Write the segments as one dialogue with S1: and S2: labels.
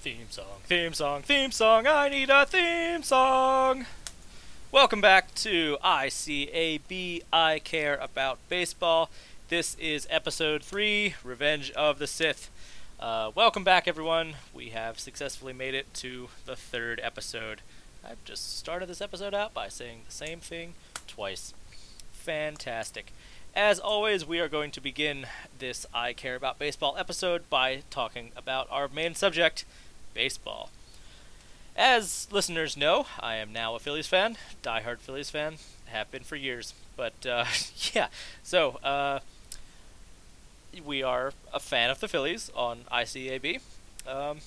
S1: Theme song, theme song, theme song. I need a theme song. Welcome back to ICAB. I care about baseball. This is episode three, Revenge of the Sith. Uh, welcome back, everyone. We have successfully made it to the third episode. I've just started this episode out by saying the same thing twice. Fantastic. As always, we are going to begin this I Care About Baseball episode by talking about our main subject, baseball. As listeners know, I am now a Phillies fan, diehard Phillies fan, have been for years. But uh, yeah, so uh, we are a fan of the Phillies on ICAB. Um,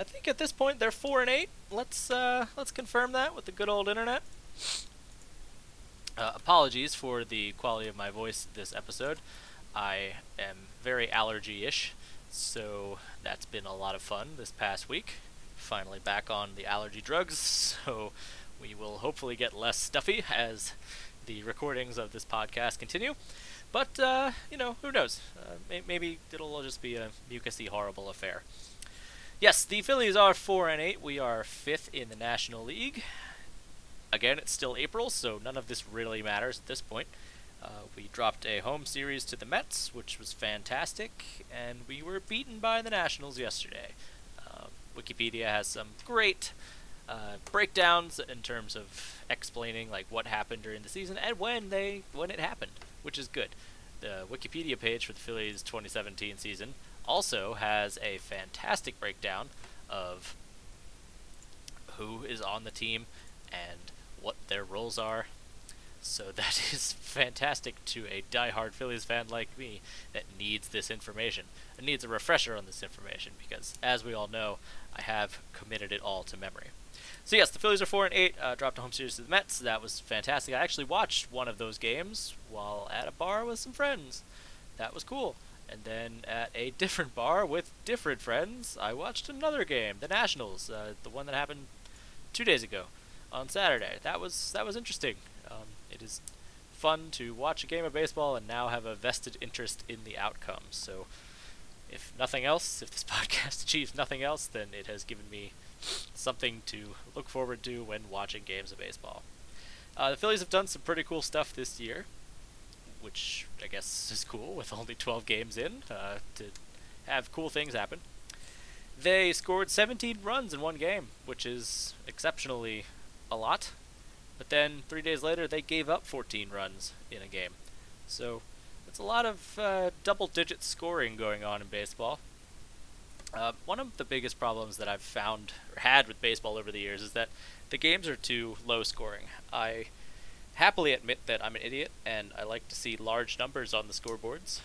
S1: I think at this point they're four and eight. Let's uh, let's confirm that with the good old internet. Uh, apologies for the quality of my voice this episode. I am very allergy-ish, so that's been a lot of fun this past week. Finally back on the allergy drugs, so we will hopefully get less stuffy as the recordings of this podcast continue. But uh, you know, who knows? Uh, may- maybe it'll just be a mucusy, horrible affair. Yes, the Phillies are four and eight. We are fifth in the National League. Again, it's still April, so none of this really matters at this point. Uh, we dropped a home series to the Mets, which was fantastic, and we were beaten by the Nationals yesterday. Uh, Wikipedia has some great uh, breakdowns in terms of explaining like what happened during the season and when they when it happened, which is good. The Wikipedia page for the Phillies 2017 season also has a fantastic breakdown of who is on the team and what their roles are. So that is fantastic to a die-hard Phillies fan like me that needs this information. Needs a refresher on this information because, as we all know, I have committed it all to memory. So yes, the Phillies are four and eight. Uh, dropped a home series to the Mets. That was fantastic. I actually watched one of those games while at a bar with some friends. That was cool. And then at a different bar with different friends, I watched another game, the Nationals, uh, the one that happened two days ago on Saturday. That was that was interesting. Um, it is fun to watch a game of baseball and now have a vested interest in the outcome. So, if nothing else, if this podcast achieves nothing else, then it has given me something to look forward to when watching games of baseball. Uh, the Phillies have done some pretty cool stuff this year, which I guess is cool with only 12 games in uh, to have cool things happen. They scored 17 runs in one game, which is exceptionally a lot. But then three days later, they gave up 14 runs in a game. So it's a lot of uh, double digit scoring going on in baseball. Uh, one of the biggest problems that I've found or had with baseball over the years is that the games are too low scoring. I happily admit that I'm an idiot and I like to see large numbers on the scoreboards.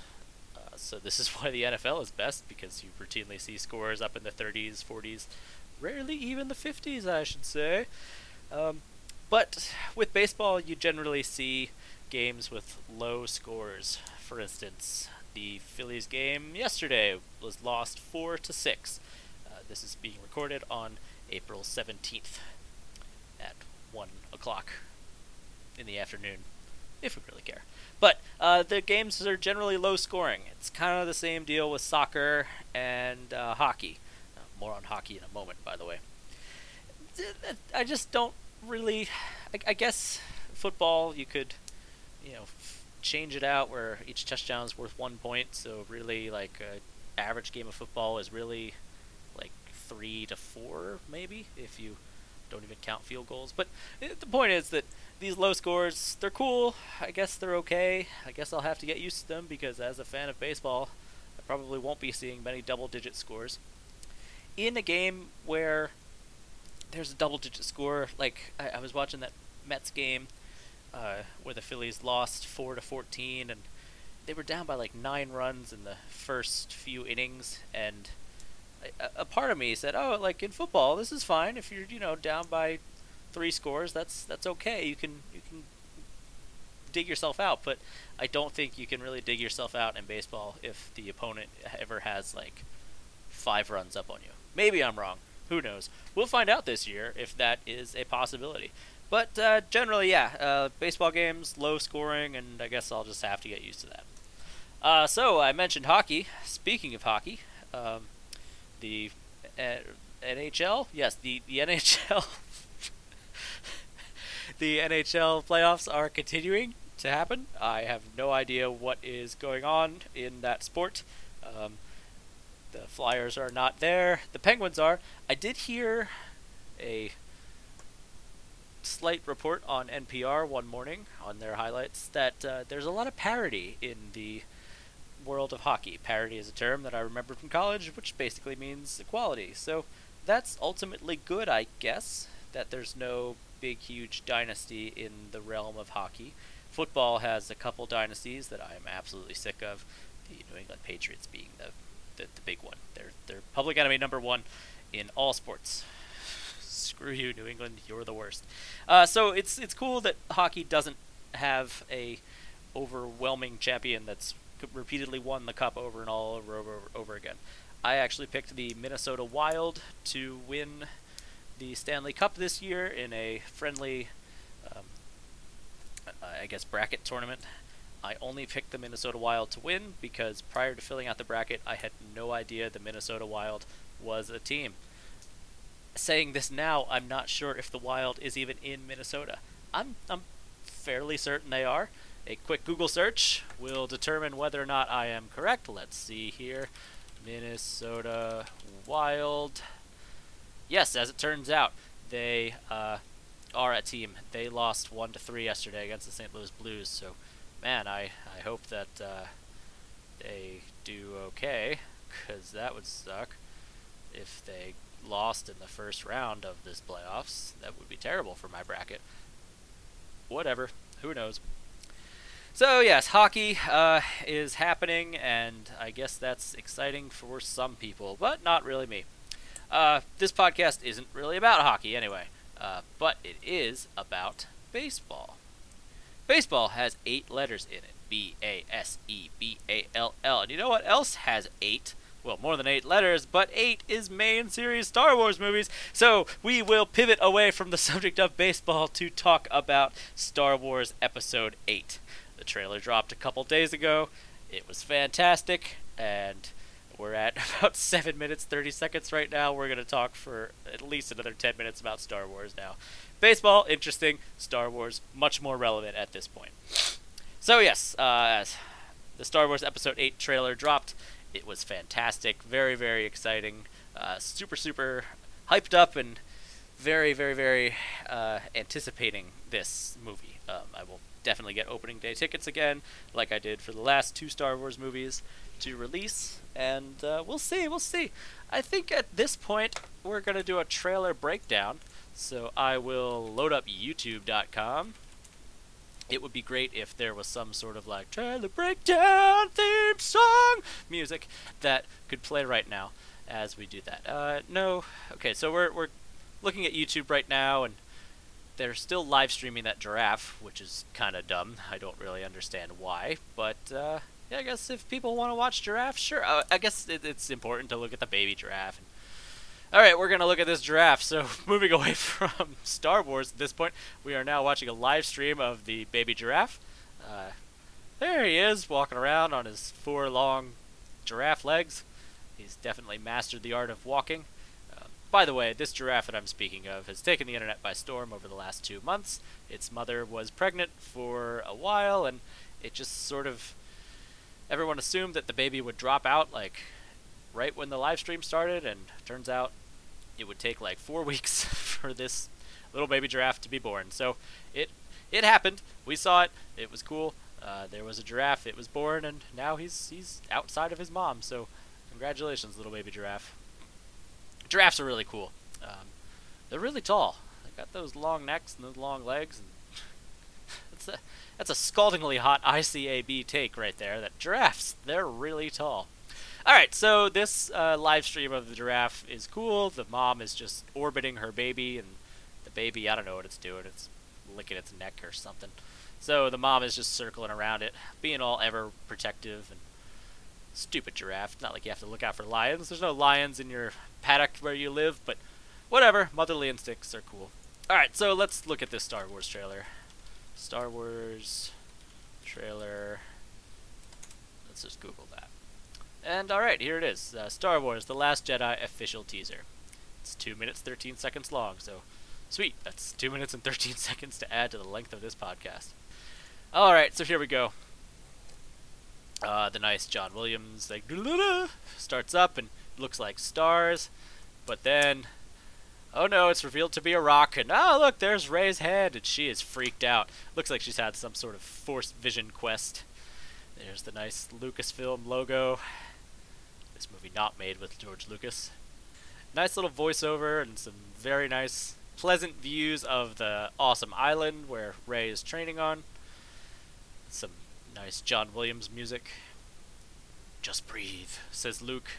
S1: Uh, so this is why the NFL is best because you routinely see scores up in the 30s, 40s, rarely even the 50s, I should say. Um, but with baseball, you generally see games with low scores. For instance, the Phillies game yesterday was lost four to six. Uh, this is being recorded on April 17th at one o'clock in the afternoon, if we really care. But uh, the games are generally low scoring. It's kind of the same deal with soccer and uh, hockey. Uh, more on hockey in a moment, by the way. I just don't really. I, I guess football, you could, you know, f- change it out where each touchdown is worth one point. So really, like average game of football is really like three to four, maybe if you don't even count field goals. But the point is that these low scores, they're cool. I guess they're okay. I guess I'll have to get used to them because as a fan of baseball, I probably won't be seeing many double-digit scores. In a game where there's a double-digit score, like I, I was watching that Mets game uh, where the Phillies lost four to 14, and they were down by like nine runs in the first few innings, and a, a part of me said, "Oh, like in football, this is fine. If you're, you know, down by three scores, that's that's okay. You can you can dig yourself out, but I don't think you can really dig yourself out in baseball if the opponent ever has like five runs up on you. Maybe I'm wrong. Who knows? We'll find out this year if that is a possibility. But uh, generally, yeah, uh, baseball games, low scoring, and I guess I'll just have to get used to that. Uh, so I mentioned hockey. Speaking of hockey, um, the uh, NHL? Yes, the the NHL. the NHL playoffs are continuing to happen. I have no idea what is going on in that sport. Um, the Flyers are not there. The Penguins are. I did hear a slight report on NPR one morning on their highlights that uh, there's a lot of parity in the world of hockey. Parity is a term that I remember from college, which basically means equality. So that's ultimately good, I guess, that there's no big, huge dynasty in the realm of hockey. Football has a couple dynasties that I am absolutely sick of. The New England Patriots being the, the, the big one. They're, they're public enemy number one in all sports screw you, New England, you're the worst. Uh, so it's it's cool that hockey doesn't have a overwhelming champion that's repeatedly won the cup over and all over over over again. I actually picked the Minnesota Wild to win the Stanley Cup this year in a friendly, um, I guess, bracket tournament. I only picked the Minnesota Wild to win because prior to filling out the bracket, I had no idea the Minnesota Wild was a team saying this now, I'm not sure if the Wild is even in Minnesota. I'm I'm fairly certain they are. A quick Google search will determine whether or not I am correct. Let's see here. Minnesota Wild. Yes, as it turns out, they uh, are a team. They lost one to three yesterday against the St. Louis Blues. So, man, I I hope that uh, they do okay, because that would suck if they lost in the first round of this playoffs. That would be terrible for my bracket. Whatever. Who knows? So yes, hockey uh, is happening, and I guess that's exciting for some people, but not really me. Uh, this podcast isn't really about hockey anyway, uh, but it is about baseball. Baseball has eight letters in it: B A S E B A L L. And you know what else has eight? well, more than eight letters, but eight is main series Star Wars movies. So we will pivot away from the subject of baseball to talk about Star Wars Episode 8. The trailer dropped a couple days ago. It was fantastic, and we're at about 7 minutes 30 seconds right now. We're going to talk for at least another 10 minutes about Star Wars now. Baseball, interesting. Star Wars, much more relevant at this point. So, yes, uh, the Star Wars Episode 8 trailer dropped. It was fantastic, very, very exciting, uh, super, super hyped up, and very, very, very uh, anticipating this movie. Um, I will definitely get opening day tickets again, like I did for the last two Star Wars movies to release, and uh, we'll see, we'll see. I think at this point we're gonna do a trailer breakdown, so I will load up YouTube.com it would be great if there was some sort of like trailer breakdown theme song music that could play right now as we do that. Uh, no, okay, so we're we're looking at YouTube right now, and they're still live streaming that giraffe, which is kind of dumb. I don't really understand why, but uh, yeah, I guess if people want to watch giraffe, sure. Uh, I guess it, it's important to look at the baby giraffe and all right, we're going to look at this giraffe. So, moving away from Star Wars at this point, we are now watching a live stream of the baby giraffe. Uh, there he is, walking around on his four long giraffe legs. He's definitely mastered the art of walking. Uh, by the way, this giraffe that I'm speaking of has taken the internet by storm over the last two months. Its mother was pregnant for a while, and it just sort of. Everyone assumed that the baby would drop out, like, right when the live stream started, and turns out it would take like four weeks for this little baby giraffe to be born. So it it happened. We saw it. It was cool. Uh, there was a giraffe. It was born, and now he's he's outside of his mom. So congratulations, little baby giraffe. Giraffes are really cool. Um, they're really tall. They got those long necks and those long legs. And that's a that's a scaldingly hot ICAB take right there. That giraffes, they're really tall. All right, so this uh, live stream of the giraffe is cool. The mom is just orbiting her baby, and the baby, I don't know what it's doing. It's licking its neck or something. So the mom is just circling around it, being all ever protective and stupid giraffe. Not like you have to look out for lions. There's no lions in your paddock where you live, but whatever. Motherly instincts are cool. All right, so let's look at this Star Wars trailer. Star Wars trailer. Let's just Google that. And alright, here it is uh, Star Wars The Last Jedi official teaser. It's 2 minutes 13 seconds long, so sweet. That's 2 minutes and 13 seconds to add to the length of this podcast. Alright, so here we go. Uh, the nice John Williams like starts up and looks like stars, but then oh no, it's revealed to be a rock, and oh look, there's Rey's head, and she is freaked out. Looks like she's had some sort of forced vision quest. There's the nice Lucasfilm logo. This movie not made with George Lucas. Nice little voiceover and some very nice, pleasant views of the awesome island where Rey is training on. Some nice John Williams music. Just breathe, says Luke.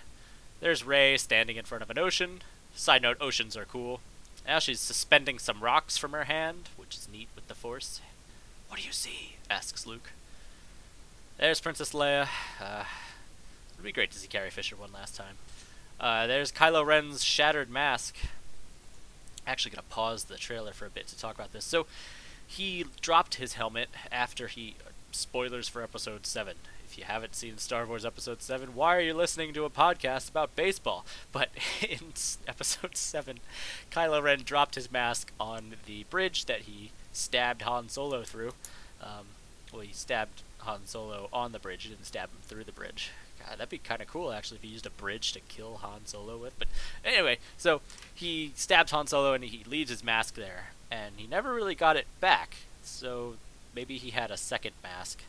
S1: There's Rey standing in front of an ocean. Side note, oceans are cool. Now she's suspending some rocks from her hand, which is neat with the Force. What do you see? asks Luke. There's Princess Leia. Uh, it'd be great to see Carrie Fisher one last time. Uh, there's Kylo Ren's shattered mask. Actually, gonna pause the trailer for a bit to talk about this. So, he dropped his helmet after he. Spoilers for Episode Seven. If you haven't seen Star Wars Episode Seven, why are you listening to a podcast about baseball? But in Episode Seven, Kylo Ren dropped his mask on the bridge that he stabbed Han Solo through. Um, well, he stabbed Han Solo on the bridge. He didn't stab him through the bridge. God, that'd be kind of cool actually if he used a bridge to kill Han Solo with. But anyway, so he stabs Han Solo and he leaves his mask there, and he never really got it back. So maybe he had a second mask.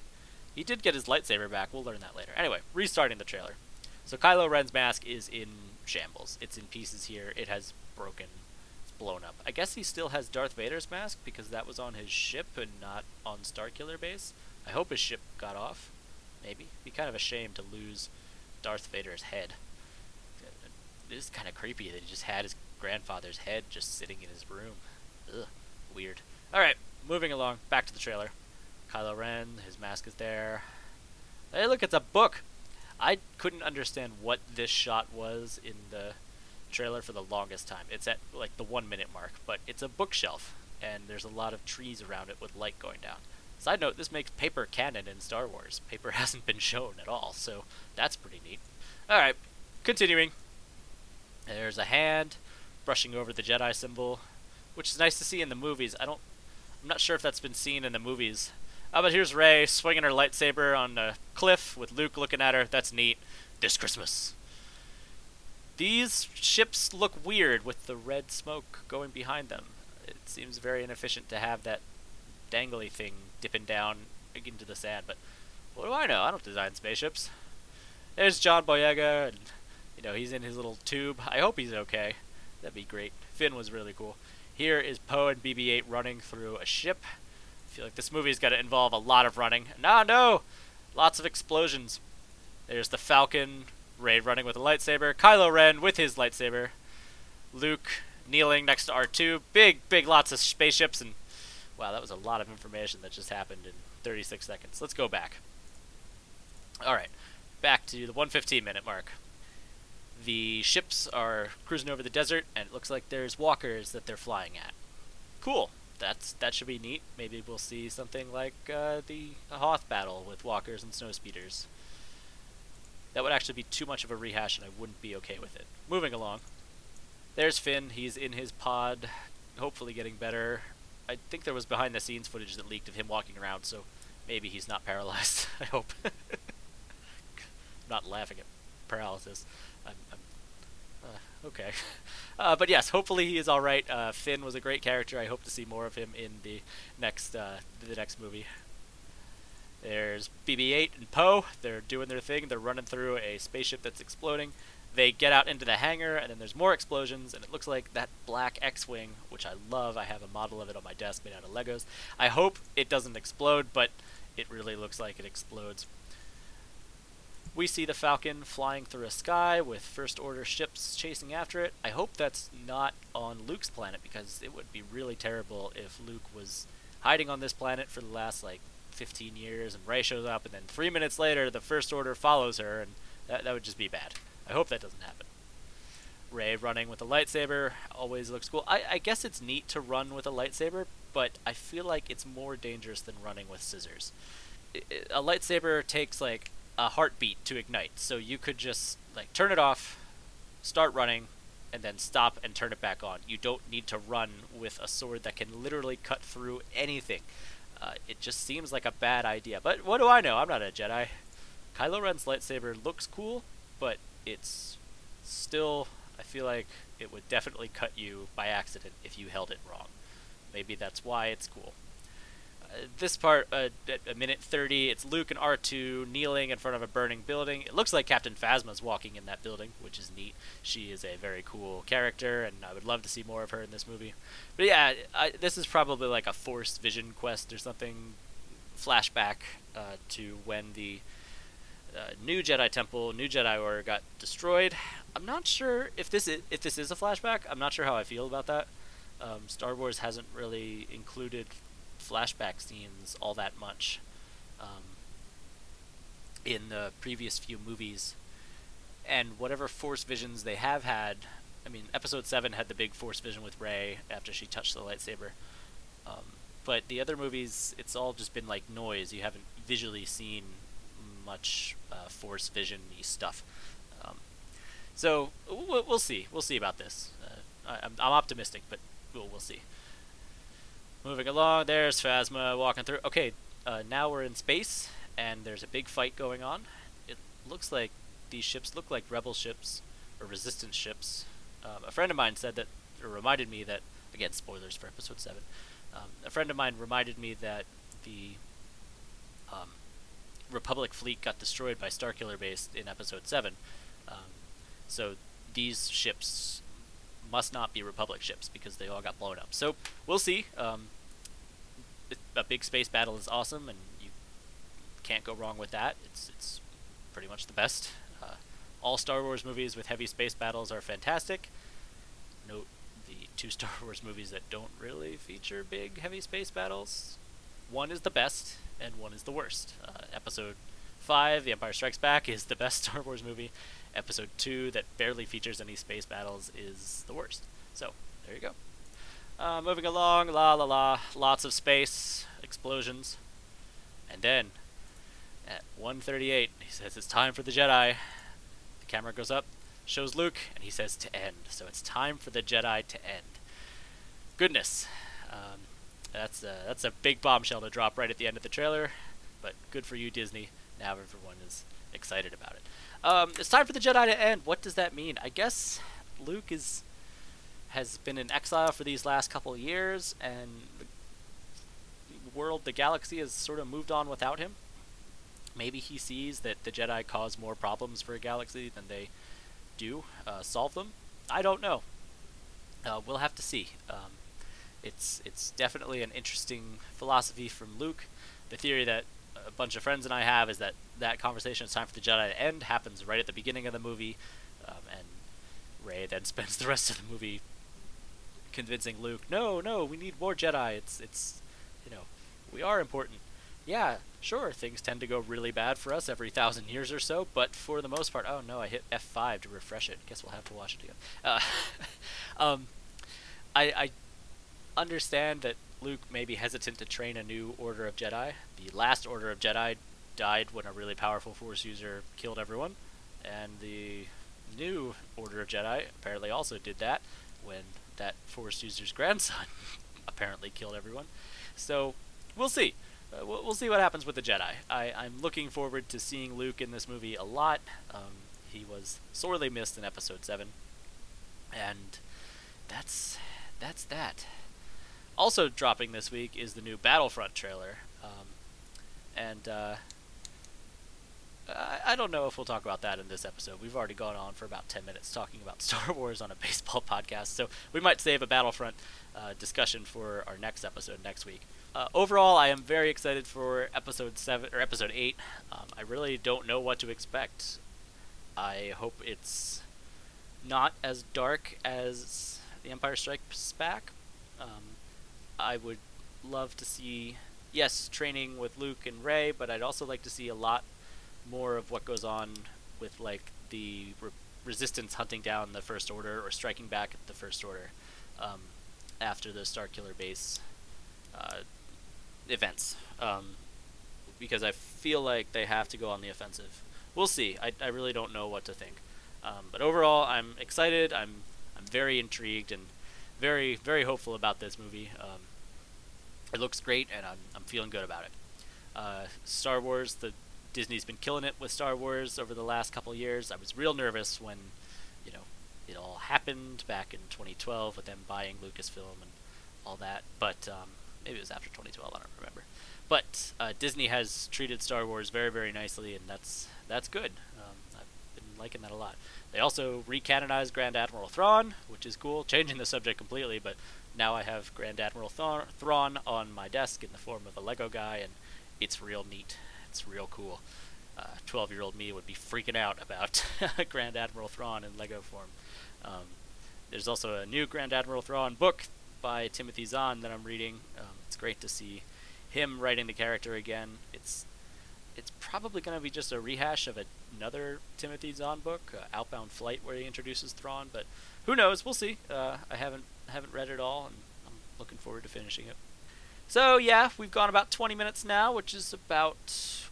S1: He did get his lightsaber back. We'll learn that later. Anyway, restarting the trailer. So Kylo Ren's mask is in shambles. It's in pieces here. It has broken. It's blown up. I guess he still has Darth Vader's mask because that was on his ship and not on Starkiller Base. I hope his ship got off. Maybe. It'd be kind of a shame to lose Darth Vader's head. It is kind of creepy that he just had his grandfather's head just sitting in his room. Ugh, weird. Alright, moving along. Back to the trailer. Kylo Ren, his mask is there. Hey, look, it's a book! I couldn't understand what this shot was in the trailer for the longest time. It's at like the one minute mark, but it's a bookshelf, and there's a lot of trees around it with light going down. Side note, this makes paper canon in Star Wars. Paper hasn't been shown at all, so that's pretty neat. Alright, continuing. There's a hand brushing over the Jedi symbol, which is nice to see in the movies. I don't I'm not sure if that's been seen in the movies. Oh, but here's Rey swinging her lightsaber on a cliff with Luke looking at her. That's neat. This Christmas. These ships look weird with the red smoke going behind them. It seems very inefficient to have that dangly thing dipping down into the sand. But what do I know? I don't design spaceships. There's John Boyega, and you know he's in his little tube. I hope he's okay. That'd be great. Finn was really cool. Here is Poe and BB-8 running through a ship. Feel like this movie's got to involve a lot of running. No, no, lots of explosions. There's the Falcon, Rey running with a lightsaber, Kylo Ren with his lightsaber, Luke kneeling next to R2. Big, big, lots of spaceships and Wow, that was a lot of information that just happened in 36 seconds. Let's go back. Alright, back to the 115 minute mark. The ships are cruising over the desert, and it looks like there's walkers that they're flying at. Cool. That's that should be neat. Maybe we'll see something like uh, the Hoth battle with walkers and snowspeeders. That would actually be too much of a rehash, and I wouldn't be okay with it. Moving along. There's Finn. He's in his pod, hopefully getting better. I think there was behind the scenes footage that leaked of him walking around, so maybe he's not paralyzed. I hope. Not laughing at paralysis. Okay. Uh, but yes, hopefully he is all right. Uh, Finn was a great character. I hope to see more of him in the next uh, the next movie. There's BB-8 and Poe. They're doing their thing. They're running through a spaceship that's exploding. They get out into the hangar, and then there's more explosions, and it looks like that black X-wing, which I love. I have a model of it on my desk made out of Legos. I hope it doesn't explode, but it really looks like it explodes. We see the Falcon flying through a sky with First Order ships chasing after it. I hope that's not on Luke's planet because it would be really terrible if Luke was hiding on this planet for the last like 15 years and Rey shows up and then three minutes later the First Order follows her and that, that would just be bad. I hope that doesn't happen. Rey running with a lightsaber always looks cool. I, I guess it's neat to run with a lightsaber, but I feel like it's more dangerous than running with scissors. a lightsaber takes like a heartbeat to ignite. So you could just like turn it off, start running, and then stop and turn it back on. You don't need to run with a sword that can literally cut through anything. Uh, it just seems like a bad idea. But what do I know? I'm not a Jedi. Kylo Ren's lightsaber looks cool, but it's still. I feel like it would definitely cut you by accident if you held it wrong. Maybe that's why it's cool this part, uh, at a minute 30, it's Luke and R2 kneeling in front of a burning building. It looks like Captain Phasma's walking in that building, which is neat. She is a very cool character, and I would love to see more of her in this movie. But yeah, I, this is probably like a Force Vision quest or something, flashback uh, to when the uh, new Jedi Temple, new Jedi Order got destroyed. I'm not sure if this is, if this is a flashback. I'm not sure how I feel about that. Um, Star Wars hasn't really included flashback scenes all that much um, in the previous few movies. And whatever Force visions they have had, I mean, Episode 7 had the big Force vision with Rey after she touched the lightsaber. Um, but the other movies, it's all just been like noise. You haven't visually seen much uh, Force vision stuff. Um, so we'll, see. We'll see about this. Uh, I, am optimistic, but we'll, we'll see. Moving along, there's Phasma walking through. Okay, uh, now we're in space, and there's a big fight going on. It looks like these ships look like rebel ships or resistance ships. Um, a friend of mine said that, or reminded me that, again, spoilers for episode 7. Um, a friend of mine reminded me that the um, Republic fleet got destroyed by Starkiller Base in episode 7. Um, so these ships must not be Republic ships because they all got blown up. So we'll see. Um, a big space battle is awesome, and you can't go wrong with that. It's it's pretty much the best. Uh, all Star Wars movies with heavy space battles are fantastic. Note the two Star Wars movies that don't really feature big heavy space battles. One is the best, and one is the worst. Uh, episode 5, The Empire Strikes Back, is the best Star Wars movie, episode 2 that barely features any space battles is the worst. So, there you go. Uh, moving along, la la la, lots of space, explosions. And then, at 1:38, he says it's time for the Jedi. The camera goes up, shows Luke, and he says to end. So it's time for the Jedi to end. Goodness. Um, that's a, that's a big bombshell to drop right at the end of the trailer, but good for you, Disney. Now everyone is excited about it. Um, it's time for the Jedi to end. What does that mean? I guess Luke is has been in exile for these last couple years, and the world, the galaxy, has sort of moved on without him. Maybe he sees that the Jedi cause more problems for a galaxy than they do uh, solve them. I don't know. Uh, we'll have to see. Um, it's it's definitely an interesting philosophy from Luke. The theory that a bunch of friends and I have is that that conversation, it's time for the Jedi to end, happens right at the beginning of the movie, um, and Rey then spends the rest of the movie convincing Luke, no, no, we need more Jedi. It's it's, you know, we are important. Yeah, sure, things tend to go really bad for us every thousand years or so, but for the most part, oh no, I hit F5 to refresh it. Guess we'll have to watch it again. Uh, um, I, I understand that Luke may be hesitant to train a new Order of Jedi. The last Order of Jedi died when a really powerful Force user killed everyone, and the new Order of Jedi apparently also did that when that Force user's grandson apparently killed everyone. So we'll see. Uh, we'll, we'll, see what happens with the Jedi. I, I'm looking forward to seeing Luke in this movie a lot. Um, he was sorely missed in Episode Seven, and that's that's that. Also dropping this week is the new Battlefront trailer, um, and uh, I, I don't know if we'll talk about that in this episode. We've already gone on for about 10 minutes talking about Star Wars on a baseball podcast, so we might save a Battlefront uh, discussion for our next episode next week. Uh, overall, I am very excited for episode seven or episode eight. Um, I really don't know what to expect. I hope it's not as dark as The Empire Strikes Back, um, I would love to see, yes, training with Luke and Rey, but I'd also like to see a lot more of what goes on with like the re- resistance hunting down the First Order or striking back at the First Order um, after the Starkiller Base uh, events, um, because I feel like they have to go on the offensive. we'll see. I, I really don't know what to think. Um, but overall, I'm excited. I'm I'm very intrigued and very very hopeful about this movie. Um, it looks great, and I'm I'm feeling good about it. Uh, Star Wars, the Disney's been killing it with Star Wars over the last couple years. I was real nervous when, you know, it all happened back in 2012 with them buying Lucasfilm and all that. But um, maybe it was after 2012. I don't remember. But uh, Disney has treated Star Wars very, very nicely, and that's that's good. Um, I've been liking that a lot. They also recanonized Grand Admiral Thrawn, which is cool, changing the subject completely. But now I have Grand Admiral Thrawn on my desk in the form of a Lego guy, and it's real neat. It's real cool. Uh, year old me would be freaking out about Grand Admiral Thrawn in Lego form. Um, there's also a new Grand Admiral Thrawn book by Timothy Zahn that I'm reading. Um, it's great to see him writing the character again. It's it's probably going to be just a rehash of another Timothy Zahn book, uh, Outbound Flight, where he introduces Thrawn. But who knows? We'll see. Uh, I haven't haven't read it all, and I'm looking forward to finishing it. So yeah, we've gone about 20 minutes now, which is about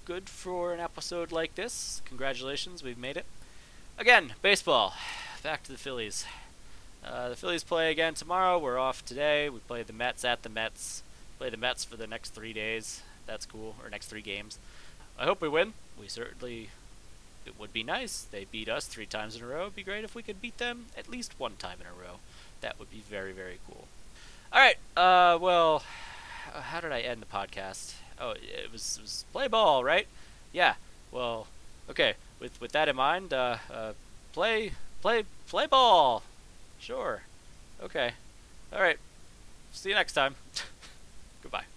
S1: good for an episode like this. Congratulations, we've made it. Again, baseball. Back to the Phillies. Uh, the Phillies play again tomorrow. We're off today. We play the Mets at the Mets. Play the Mets for the next three days. That's cool. Or next three games. I hope we win. We certainly. It would be nice. They beat us three times in a row. It'd be great if we could beat them at least one time in a row. That would be very, very cool. All right. Uh, well, how did I end the podcast? Oh, it was, it was play ball, right? Yeah. Well, okay. With with that in mind, uh, uh, play play play ball. Sure. Okay. All right. See you next time.